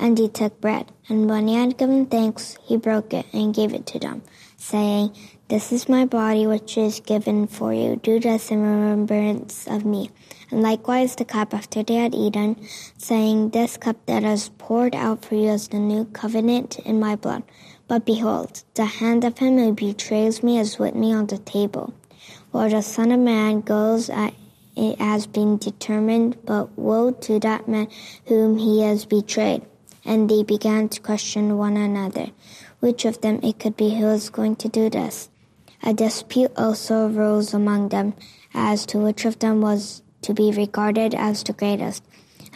And he took bread, and when he had given thanks, he broke it and gave it to them, saying, This is my body which is given for you. Do this in remembrance of me. And likewise the cup after they had eaten, saying, This cup that is poured out for you is the new covenant in my blood. But behold, the hand of him who betrays me is with me on the table. For the Son of Man goes as it has been determined, but woe to that man whom he has betrayed and they began to question one another, which of them it could be who was going to do this. A dispute also arose among them as to which of them was to be regarded as the greatest.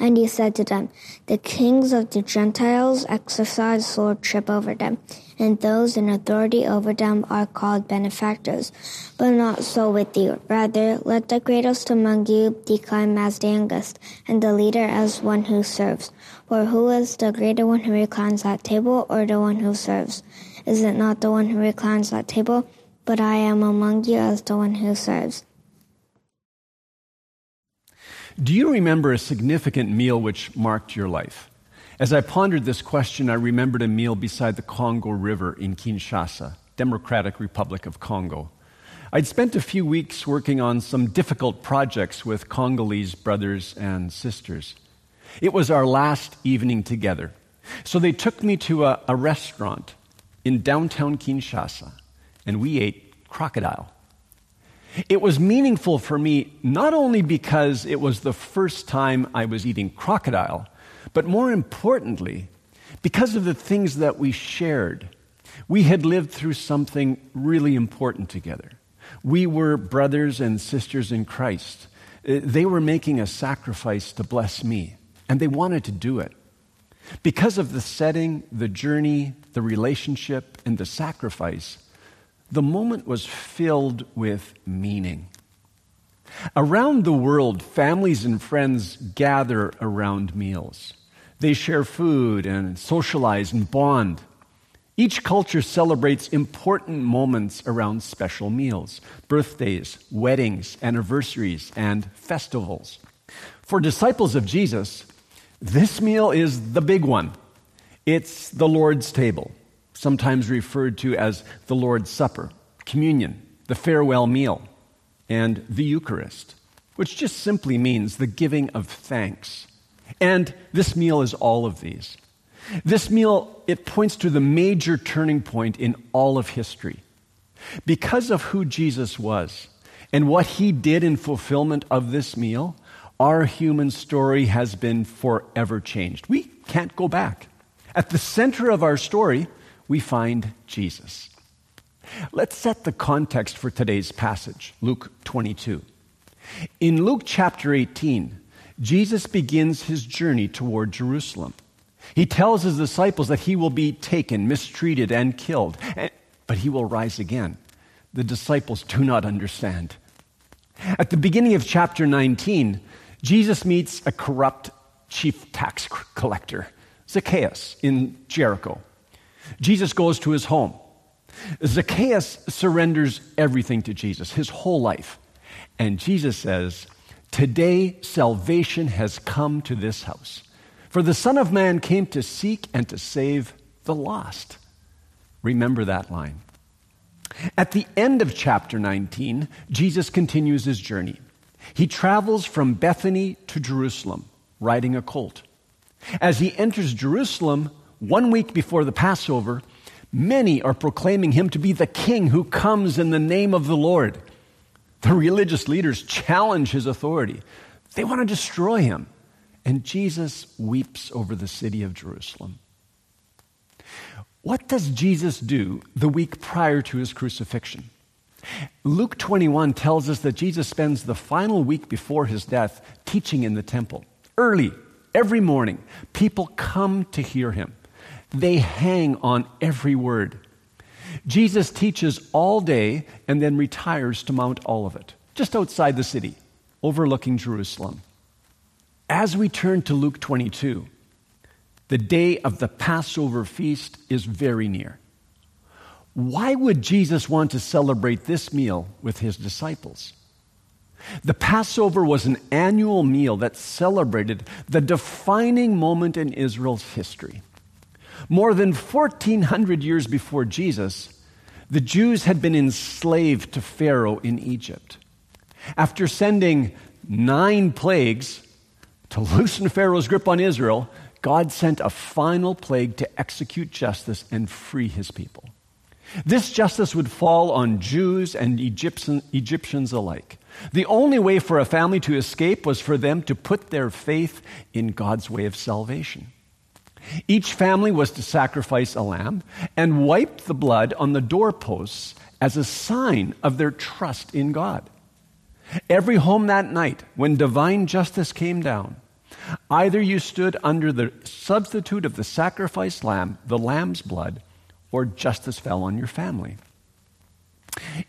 And he said to them, The kings of the Gentiles exercise lordship over them, and those in authority over them are called benefactors. But not so with you. Rather, let the greatest among you decline as the youngest, and the leader as one who serves. For who is the greater one who reclines at table, or the one who serves? Is it not the one who reclines at table? But I am among you as the one who serves. Do you remember a significant meal which marked your life? As I pondered this question, I remembered a meal beside the Congo River in Kinshasa, Democratic Republic of Congo. I'd spent a few weeks working on some difficult projects with Congolese brothers and sisters. It was our last evening together. So they took me to a, a restaurant in downtown Kinshasa, and we ate crocodile. It was meaningful for me not only because it was the first time I was eating crocodile, but more importantly, because of the things that we shared. We had lived through something really important together. We were brothers and sisters in Christ. Uh, they were making a sacrifice to bless me, and they wanted to do it. Because of the setting, the journey, the relationship, and the sacrifice, the moment was filled with meaning. Around the world, families and friends gather around meals. They share food and socialize and bond. Each culture celebrates important moments around special meals birthdays, weddings, anniversaries, and festivals. For disciples of Jesus, this meal is the big one. It's the Lord's table sometimes referred to as the Lord's Supper, communion, the farewell meal, and the Eucharist, which just simply means the giving of thanks. And this meal is all of these. This meal, it points to the major turning point in all of history. Because of who Jesus was and what he did in fulfillment of this meal, our human story has been forever changed. We can't go back. At the center of our story we find Jesus. Let's set the context for today's passage, Luke 22. In Luke chapter 18, Jesus begins his journey toward Jerusalem. He tells his disciples that he will be taken, mistreated, and killed, but he will rise again. The disciples do not understand. At the beginning of chapter 19, Jesus meets a corrupt chief tax collector, Zacchaeus, in Jericho. Jesus goes to his home. Zacchaeus surrenders everything to Jesus, his whole life. And Jesus says, Today salvation has come to this house. For the Son of Man came to seek and to save the lost. Remember that line. At the end of chapter 19, Jesus continues his journey. He travels from Bethany to Jerusalem, riding a colt. As he enters Jerusalem, one week before the Passover, many are proclaiming him to be the king who comes in the name of the Lord. The religious leaders challenge his authority. They want to destroy him. And Jesus weeps over the city of Jerusalem. What does Jesus do the week prior to his crucifixion? Luke 21 tells us that Jesus spends the final week before his death teaching in the temple, early, Every morning, people come to hear him. They hang on every word. Jesus teaches all day and then retires to Mount Olivet, just outside the city, overlooking Jerusalem. As we turn to Luke 22, the day of the Passover feast is very near. Why would Jesus want to celebrate this meal with his disciples? The Passover was an annual meal that celebrated the defining moment in Israel's history. More than 1400 years before Jesus, the Jews had been enslaved to Pharaoh in Egypt. After sending nine plagues to loosen Pharaoh's grip on Israel, God sent a final plague to execute justice and free his people. This justice would fall on Jews and Egyptian, Egyptians alike. The only way for a family to escape was for them to put their faith in God's way of salvation. Each family was to sacrifice a lamb and wipe the blood on the doorposts as a sign of their trust in God. Every home that night, when divine justice came down, either you stood under the substitute of the sacrificed lamb, the lamb's blood, or justice fell on your family.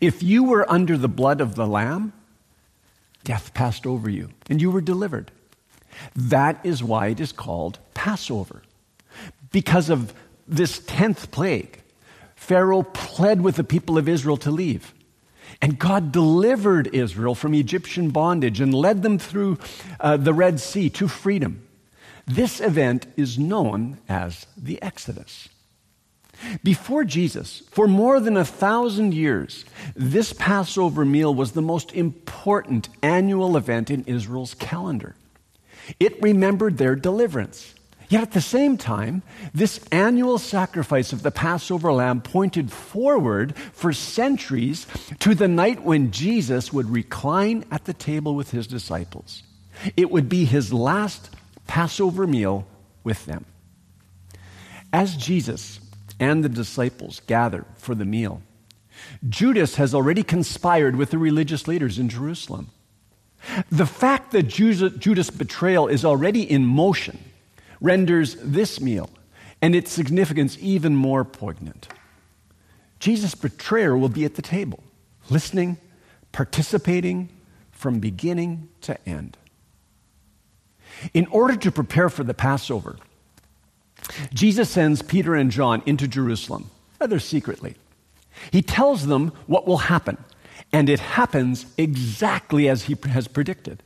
If you were under the blood of the lamb, death passed over you and you were delivered. That is why it is called Passover because of this 10th plague, Pharaoh pled with the people of Israel to leave. And God delivered Israel from Egyptian bondage and led them through uh, the Red Sea to freedom. This event is known as the Exodus. Before Jesus, for more than a thousand years, this Passover meal was the most important annual event in Israel's calendar. It remembered their deliverance. Yet at the same time, this annual sacrifice of the Passover lamb pointed forward for centuries to the night when Jesus would recline at the table with his disciples. It would be his last Passover meal with them. As Jesus and the disciples gather for the meal, Judas has already conspired with the religious leaders in Jerusalem. The fact that Judas' betrayal is already in motion renders this meal and its significance even more poignant. Jesus' betrayer will be at the table, listening, participating from beginning to end. In order to prepare for the Passover, Jesus sends Peter and John into Jerusalem, rather secretly. He tells them what will happen, and it happens exactly as he has predicted.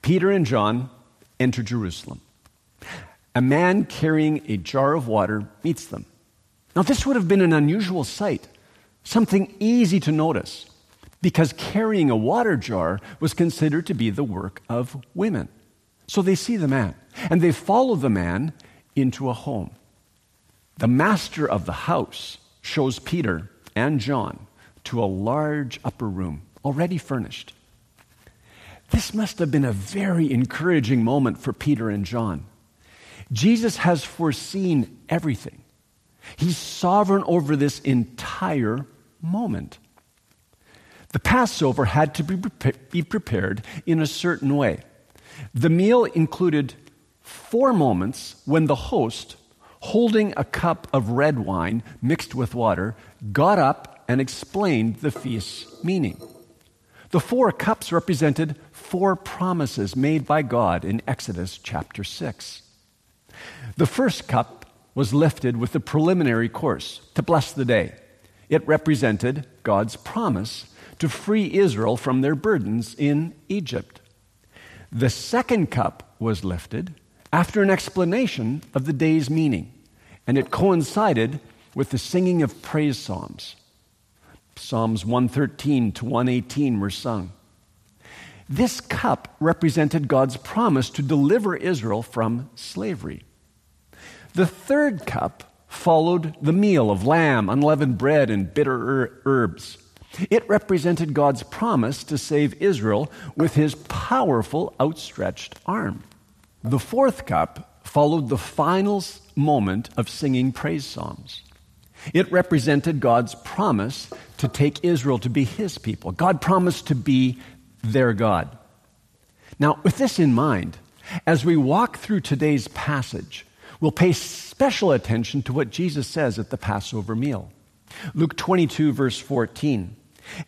Peter and John enter Jerusalem a man carrying a jar of water meets them. Now, this would have been an unusual sight, something easy to notice, because carrying a water jar was considered to be the work of women. So they see the man, and they follow the man into a home. The master of the house shows Peter and John to a large upper room, already furnished. This must have been a very encouraging moment for Peter and John. Jesus has foreseen everything. He's sovereign over this entire moment. The Passover had to be prepared in a certain way. The meal included four moments when the host, holding a cup of red wine mixed with water, got up and explained the feast's meaning. The four cups represented four promises made by God in Exodus chapter 6. The first cup was lifted with the preliminary course to bless the day. It represented God's promise to free Israel from their burdens in Egypt. The second cup was lifted after an explanation of the day's meaning, and it coincided with the singing of praise psalms. Psalms 113 to 118 were sung. This cup represented God's promise to deliver Israel from slavery. The third cup followed the meal of lamb, unleavened bread, and bitter er, herbs. It represented God's promise to save Israel with his powerful outstretched arm. The fourth cup followed the final moment of singing praise psalms. It represented God's promise to take Israel to be his people. God promised to be their God. Now, with this in mind, As we walk through today's passage, we'll pay special attention to what Jesus says at the Passover meal. Luke 22, verse 14.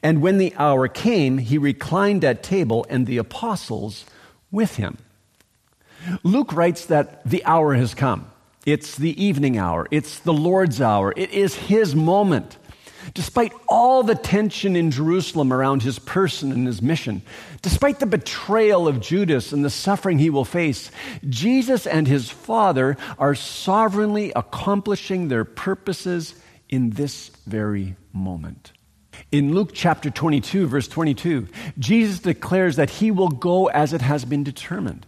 And when the hour came, he reclined at table and the apostles with him. Luke writes that the hour has come. It's the evening hour. It's the Lord's hour. It is his moment. Despite all the tension in Jerusalem around his person and his mission, despite the betrayal of Judas and the suffering he will face, Jesus and his Father are sovereignly accomplishing their purposes in this very moment. In Luke chapter 22, verse 22, Jesus declares that he will go as it has been determined.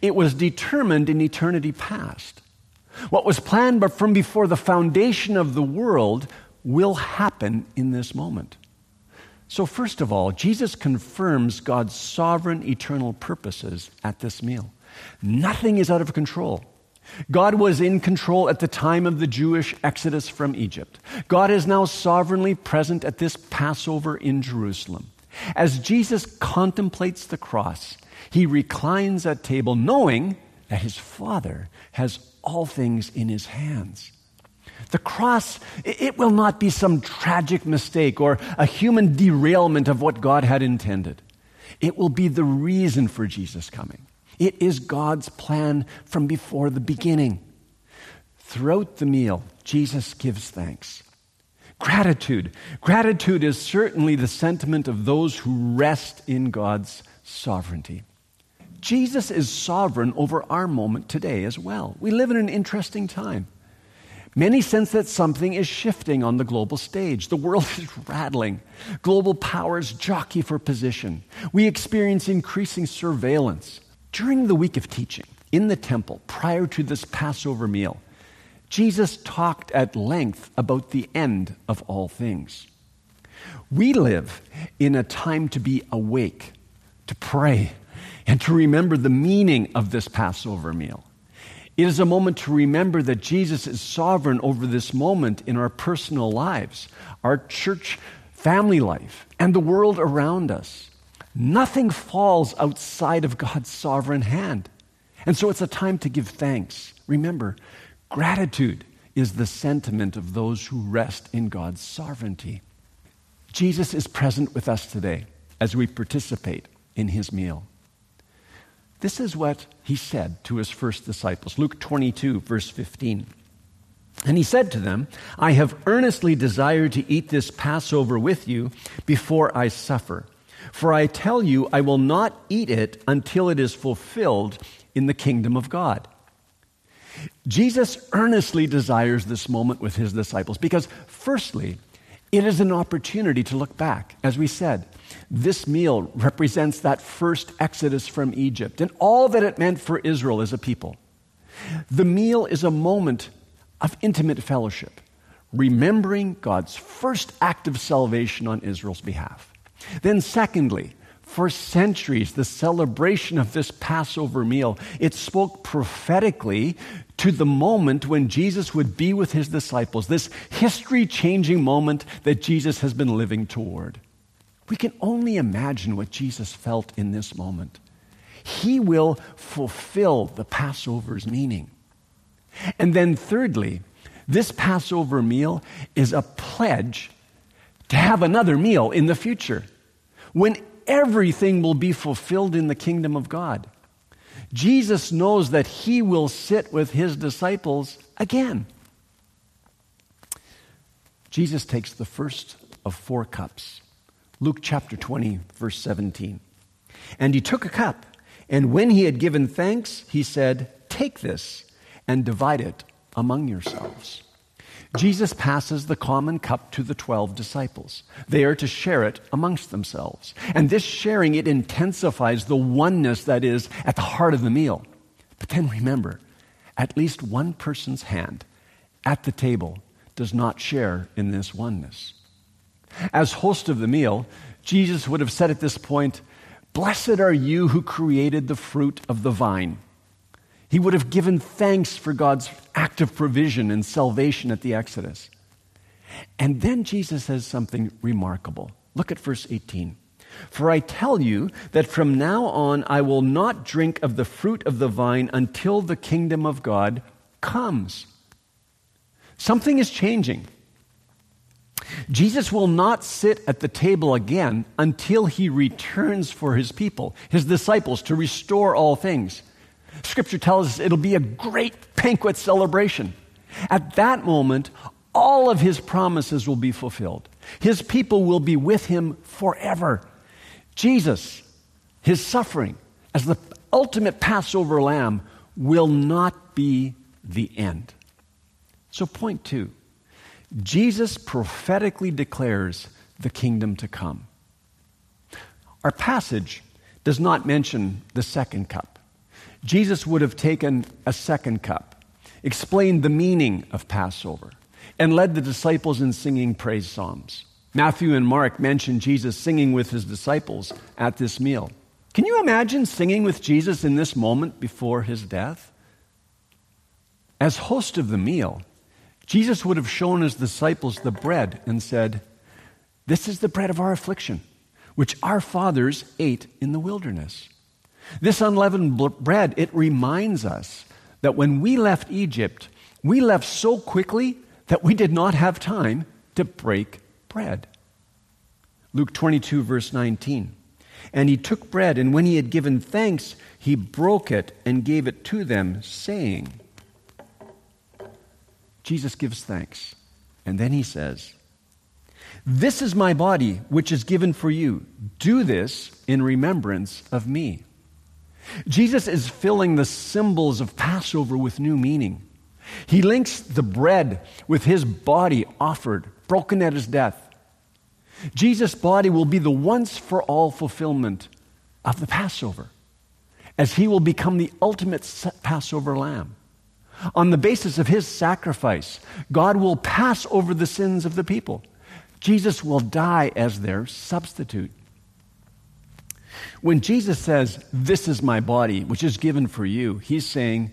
It was determined in eternity past. What was planned but from before the foundation of the world will happen in this moment. So, first of all, Jesus confirms God's sovereign eternal purposes at this meal. Nothing is out of control. God was in control at the time of the Jewish exodus from Egypt. God is now sovereignly present at this Passover in Jerusalem. As Jesus contemplates the cross, he reclines at table knowing that his Father has all things in his hands. The cross, it will not be some tragic mistake or a human derailment of what God had intended. It will be the reason for Jesus coming. It is God's plan from before the beginning. Throughout the meal, Jesus gives thanks. Gratitude. Gratitude is certainly the sentiment of those who rest in God's sovereignty. Jesus is sovereign over our moment today as well. We live in an interesting time. Many sense that something is shifting on the global stage. The world is rattling. Global powers jockey for position. We experience increasing surveillance. During the week of teaching in the temple, prior to this Passover meal, Jesus talked at length about the end of all things. We live in a time to be awake, to pray, and to remember the meaning of this Passover meal. It is a moment to remember that Jesus is sovereign over this moment in our personal lives, our church family life, and the world around us. Nothing falls outside of God's sovereign hand. And so it's a time to give thanks. Remember, gratitude is the sentiment of those who rest in God's sovereignty. Jesus is present with us today as we participate in his meal. This is what he said to his first disciples. Luke 22, verse 15. And he said to them, I have earnestly desired to eat this Passover with you before I suffer. For I tell you, I will not eat it until it is fulfilled in the kingdom of God. Jesus earnestly desires this moment with his disciples because, firstly, it is an opportunity to look back. As we said, this meal represents that first exodus from Egypt and all that it meant for Israel as a people. The meal is a moment of intimate fellowship, remembering God's first act of salvation on Israel's behalf. Then, secondly, for centuries, the celebration of this Passover meal, it spoke prophetically to the moment when Jesus would be with his disciples, this history changing moment that Jesus has been living toward. We can only imagine what Jesus felt in this moment. He will fulfill the Passover's meaning. And then, thirdly, this Passover meal is a pledge to have another meal in the future when everything will be fulfilled in the kingdom of God. Jesus knows that he will sit with his disciples again. Jesus takes the first of four cups. Luke chapter 20, verse 17. And he took a cup, and when he had given thanks, he said, Take this and divide it among yourselves. Jesus passes the common cup to the 12 disciples. They are to share it amongst themselves. And this sharing, it intensifies the oneness that is at the heart of the meal. But then remember, at least one person's hand at the table does not share in this oneness. As host of the meal, Jesus would have said at this point, Blessed are you who created the fruit of the vine. He would have given thanks for God's act of provision and salvation at the Exodus. And then Jesus says something remarkable. Look at verse 18. For I tell you that from now on I will not drink of the fruit of the vine until the kingdom of God comes. Something is changing. Jesus will not sit at the table again until he returns for his people, his disciples, to restore all things. Scripture tells us it'll be a great banquet celebration. At that moment, all of his promises will be fulfilled. His people will be with him forever. Jesus, his suffering as the ultimate Passover lamb, will not be the end. So, point two Jesus prophetically declares the kingdom to come. Our passage does not mention the second cup. Jesus would have taken a second cup, explained the meaning of Passover, and led the disciples in singing praise psalms. Matthew and Mark mention Jesus singing with his disciples at this meal. Can you imagine singing with Jesus in this moment before his death? As host of the meal, Jesus would have shown his disciples the bread and said, This is the bread of our affliction, which our fathers ate in the wilderness. This unleavened bread, it reminds us that when we left Egypt, we left so quickly that we did not have time to break bread. Luke 22, verse 19. And he took bread, and when he had given thanks, he broke it and gave it to them, saying, Jesus gives thanks. And then he says, This is my body, which is given for you. Do this in remembrance of me. Jesus is filling the symbols of Passover with new meaning. He links the bread with his body offered, broken at his death. Jesus' body will be the once for all fulfillment of the Passover, as he will become the ultimate Passover lamb. On the basis of his sacrifice, God will pass over the sins of the people. Jesus will die as their substitute. When Jesus says, This is my body, which is given for you, he's saying,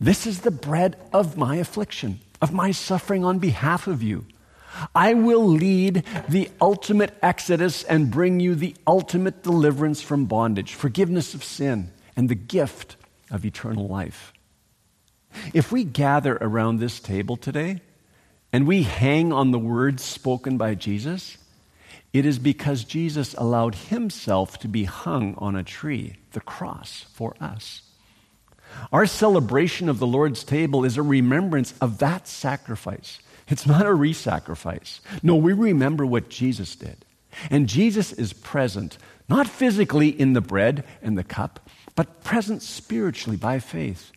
This is the bread of my affliction, of my suffering on behalf of you. I will lead the ultimate exodus and bring you the ultimate deliverance from bondage, forgiveness of sin, and the gift of eternal life. If we gather around this table today and we hang on the words spoken by Jesus, it is because Jesus allowed himself to be hung on a tree, the cross, for us. Our celebration of the Lord's table is a remembrance of that sacrifice. It's not a re sacrifice. No, we remember what Jesus did. And Jesus is present, not physically in the bread and the cup, but present spiritually by faith.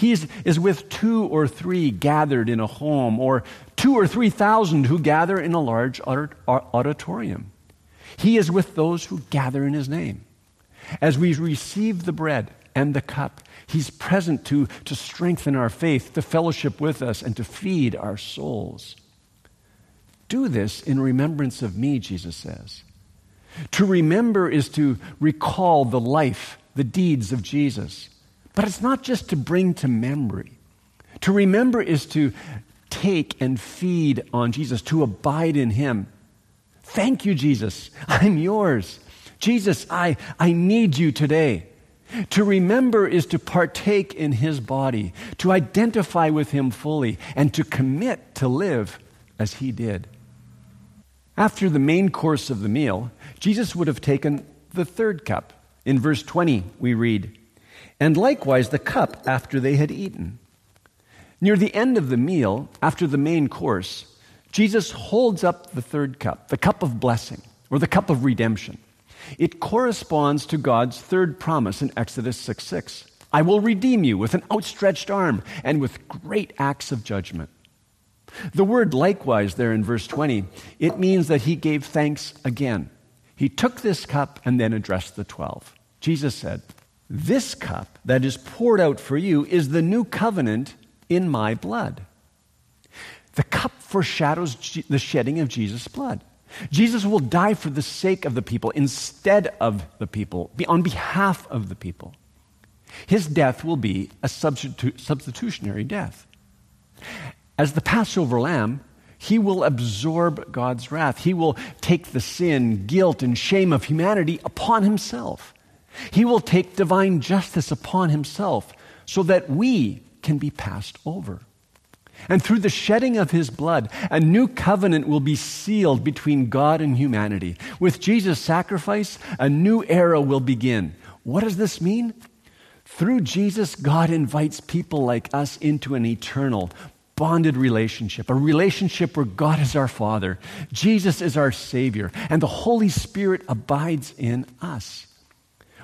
He is, with two or three gathered in a home, or two or three thousand who gather in a large auditorium. He is with those who gather in his name. As we receive the bread and the cup, he's present to, to strengthen our faith, to fellowship with us, and to feed our souls. Do this in remembrance of me, Jesus says. To remember is to recall the life, the deeds of Jesus. But it's not just to bring to memory. To remember is to take and feed on Jesus, to abide in Him. Thank you, Jesus. I'm yours. Jesus, I, I need you today. To remember is to partake in His body, to identify with Him fully, and to commit to live as He did. After the main course of the meal, Jesus would have taken the third cup. In verse 20, we read, and likewise the cup after they had eaten. Near the end of the meal, after the main course, Jesus holds up the third cup, the cup of blessing, or the cup of redemption. It corresponds to God's third promise in Exodus 6 6. I will redeem you with an outstretched arm and with great acts of judgment. The word likewise there in verse 20, it means that he gave thanks again. He took this cup and then addressed the 12. Jesus said, this cup that is poured out for you is the new covenant in my blood. The cup foreshadows the shedding of Jesus' blood. Jesus will die for the sake of the people instead of the people, on behalf of the people. His death will be a substitu- substitutionary death. As the Passover lamb, He will absorb God's wrath. He will take the sin, guilt, and shame of humanity upon himself. He will take divine justice upon himself so that we can be passed over. And through the shedding of his blood, a new covenant will be sealed between God and humanity. With Jesus' sacrifice, a new era will begin. What does this mean? Through Jesus, God invites people like us into an eternal, bonded relationship, a relationship where God is our Father, Jesus is our Savior, and the Holy Spirit abides in us.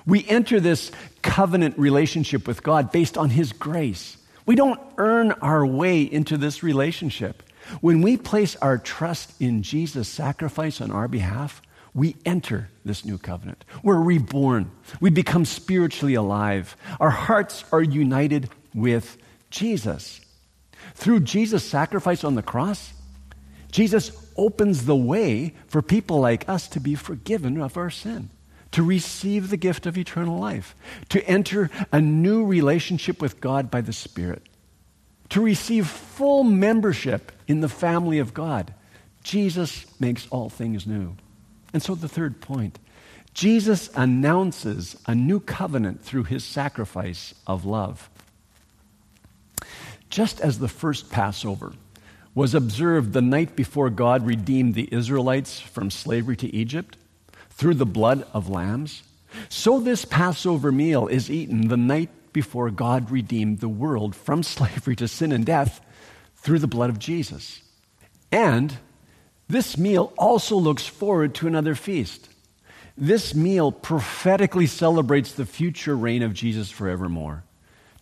We enter this covenant relationship with God based on His grace. We don't earn our way into this relationship. When we place our trust in Jesus' sacrifice on our behalf, we enter this new covenant. We're reborn. We become spiritually alive. Our hearts are united with Jesus. Through Jesus' sacrifice on the cross, Jesus opens the way for people like us to be forgiven of our sin to receive the gift of eternal life, to enter a new relationship with God by the Spirit, to receive full membership in the family of God. Jesus makes all things new. And so, the third point Jesus announces a new covenant through his sacrifice of love. Just as the first Passover was observed the night before God redeemed the Israelites from slavery to Egypt, through the blood of lambs. So this Passover meal is eaten the night before God redeemed the world from slavery to sin and death through the blood of Jesus. And this meal also looks forward to another feast. This meal prophetically celebrates the future reign of Jesus forevermore.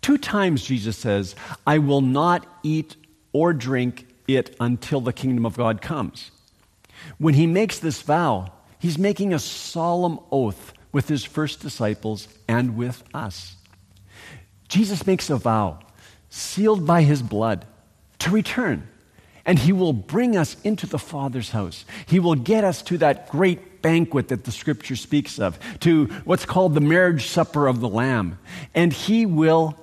Two times Jesus says, I will not eat or drink it until the kingdom of God comes. When he makes this vow, He's making a solemn oath with his first disciples and with us. Jesus makes a vow, sealed by his blood, to return. And he will bring us into the Father's house. He will get us to that great banquet that the scripture speaks of, to what's called the marriage supper of the Lamb. And he will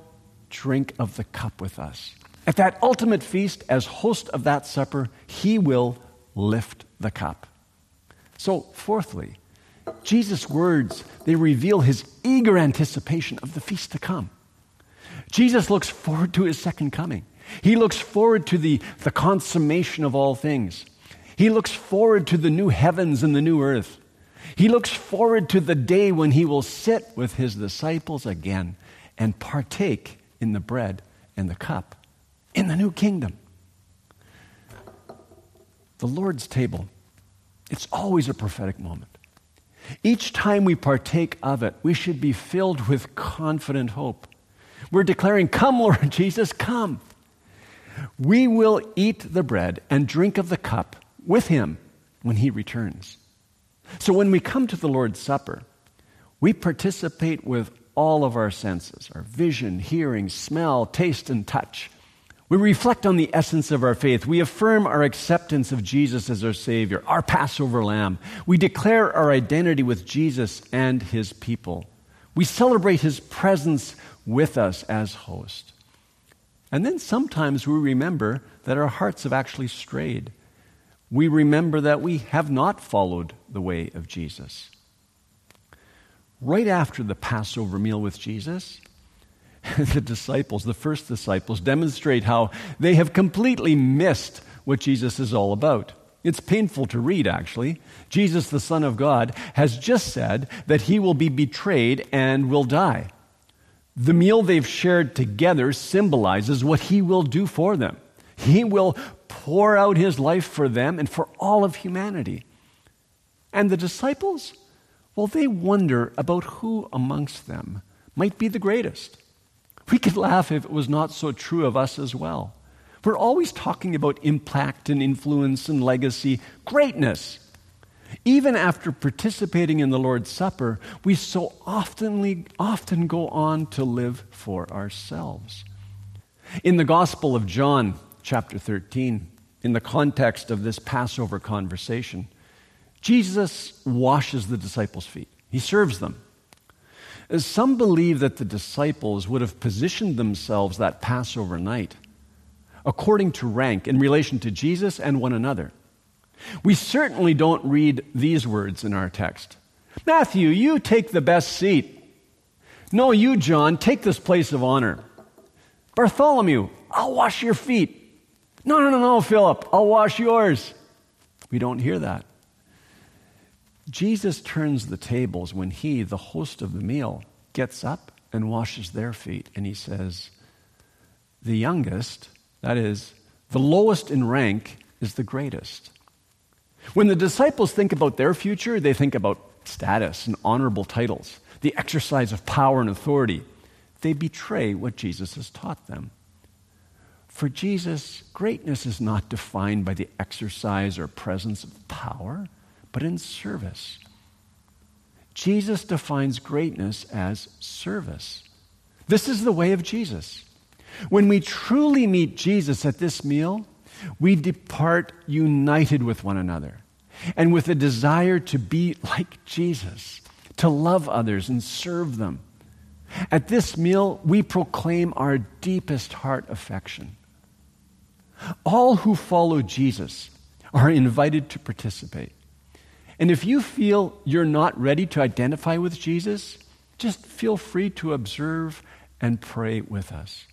drink of the cup with us. At that ultimate feast, as host of that supper, he will lift the cup. So, fourthly, Jesus' words, they reveal his eager anticipation of the feast to come. Jesus looks forward to his second coming. He looks forward to the, the consummation of all things. He looks forward to the new heavens and the new earth. He looks forward to the day when he will sit with his disciples again and partake in the bread and the cup in the new kingdom. The Lord's table it's always a prophetic moment. Each time we partake of it, we should be filled with confident hope. We're declaring, Come, Lord Jesus, come. We will eat the bread and drink of the cup with him when he returns. So when we come to the Lord's Supper, we participate with all of our senses our vision, hearing, smell, taste, and touch. We reflect on the essence of our faith. We affirm our acceptance of Jesus as our Savior, our Passover lamb. We declare our identity with Jesus and His people. We celebrate His presence with us as host. And then sometimes we remember that our hearts have actually strayed. We remember that we have not followed the way of Jesus. Right after the Passover meal with Jesus, the disciples, the first disciples, demonstrate how they have completely missed what Jesus is all about. It's painful to read, actually. Jesus, the Son of God, has just said that he will be betrayed and will die. The meal they've shared together symbolizes what he will do for them. He will pour out his life for them and for all of humanity. And the disciples, well, they wonder about who amongst them might be the greatest. We could laugh if it was not so true of us as well. We're always talking about impact and influence and legacy, greatness. Even after participating in the Lord's Supper, we so often, often go on to live for ourselves. In the Gospel of John, chapter 13, in the context of this Passover conversation, Jesus washes the disciples' feet. He serves them. Some believe that the disciples would have positioned themselves that Passover night according to rank in relation to Jesus and one another. We certainly don't read these words in our text Matthew, you take the best seat. No, you, John, take this place of honor. Bartholomew, I'll wash your feet. No, no, no, no, Philip, I'll wash yours. We don't hear that. Jesus turns the tables when he, the host of the meal, gets up and washes their feet. And he says, The youngest, that is, the lowest in rank, is the greatest. When the disciples think about their future, they think about status and honorable titles, the exercise of power and authority. They betray what Jesus has taught them. For Jesus, greatness is not defined by the exercise or presence of power, but in service. Jesus defines greatness as service. This is the way of Jesus. When we truly meet Jesus at this meal, we depart united with one another and with a desire to be like Jesus, to love others and serve them. At this meal, we proclaim our deepest heart affection. All who follow Jesus are invited to participate. And if you feel you're not ready to identify with Jesus, just feel free to observe and pray with us.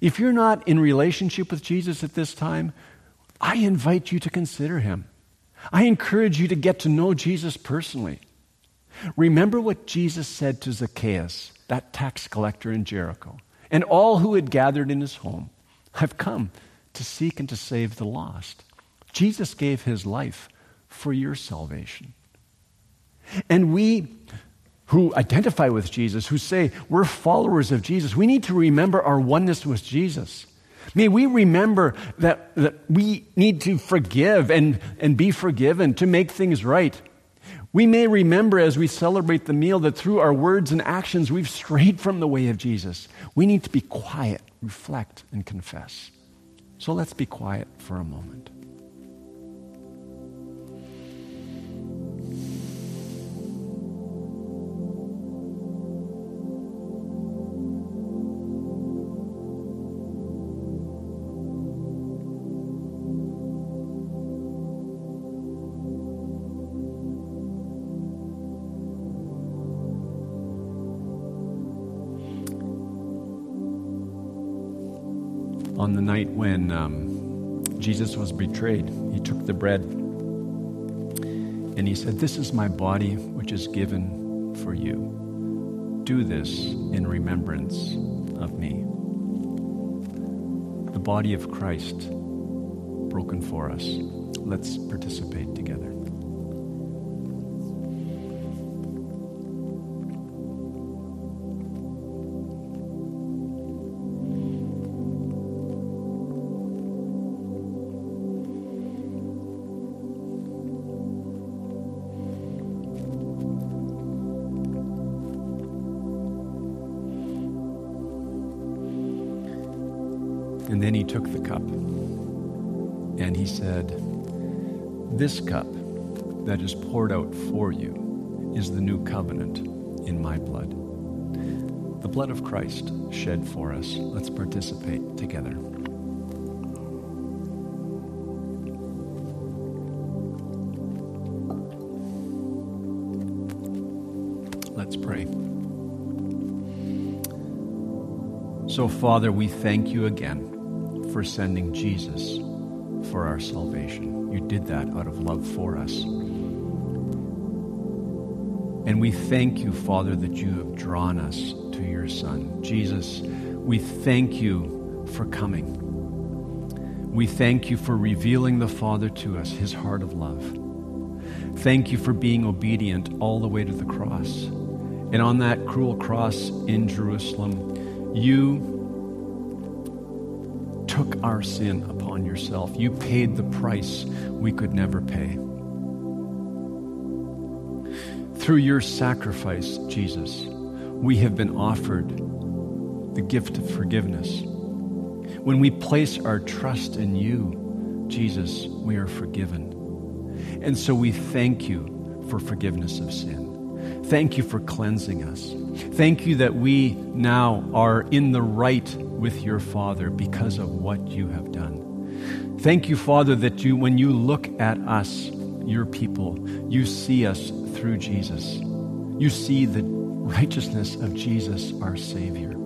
If you're not in relationship with Jesus at this time, I invite you to consider him. I encourage you to get to know Jesus personally. Remember what Jesus said to Zacchaeus, that tax collector in Jericho, and all who had gathered in his home I've come to seek and to save the lost. Jesus gave his life for your salvation. And we who identify with Jesus, who say we're followers of Jesus, we need to remember our oneness with Jesus. May we remember that, that we need to forgive and, and be forgiven to make things right. We may remember as we celebrate the meal that through our words and actions we've strayed from the way of Jesus. We need to be quiet, reflect, and confess. So let's be quiet for a moment. On the night when um, Jesus was betrayed, he took the bread and he said, This is my body, which is given for you. Do this in remembrance of me. The body of Christ broken for us. Let's participate together. And then he took the cup and he said, This cup that is poured out for you is the new covenant in my blood. The blood of Christ shed for us. Let's participate together. Let's pray. So, Father, we thank you again for sending Jesus for our salvation. You did that out of love for us. And we thank you, Father, that you have drawn us to your Son. Jesus, we thank you for coming. We thank you for revealing the Father to us, his heart of love. Thank you for being obedient all the way to the cross. And on that cruel cross in Jerusalem, you took our sin upon yourself. You paid the price we could never pay. Through your sacrifice, Jesus, we have been offered the gift of forgiveness. When we place our trust in you, Jesus, we are forgiven. And so we thank you for forgiveness of sin. Thank you for cleansing us. Thank you that we now are in the right with your Father because of what you have done. Thank you, Father, that you, when you look at us, your people, you see us through Jesus. You see the righteousness of Jesus, our Savior.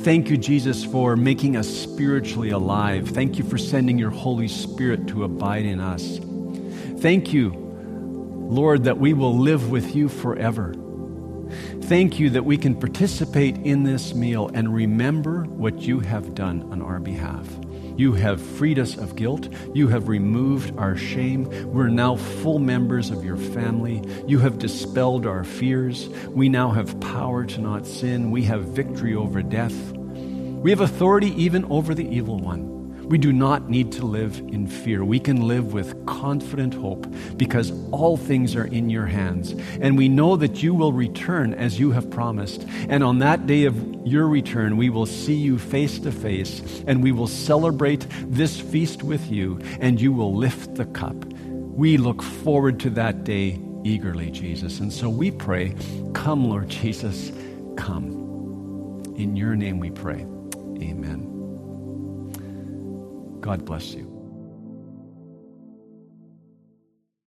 Thank you, Jesus, for making us spiritually alive. Thank you for sending your Holy Spirit to abide in us. Thank you, Lord, that we will live with you forever. Thank you that we can participate in this meal and remember what you have done on our behalf. You have freed us of guilt. You have removed our shame. We're now full members of your family. You have dispelled our fears. We now have power to not sin. We have victory over death. We have authority even over the evil one. We do not need to live in fear. We can live with confident hope because all things are in your hands. And we know that you will return as you have promised. And on that day of your return, we will see you face to face and we will celebrate this feast with you and you will lift the cup. We look forward to that day eagerly, Jesus. And so we pray, come, Lord Jesus, come. In your name we pray. Amen. God bless you.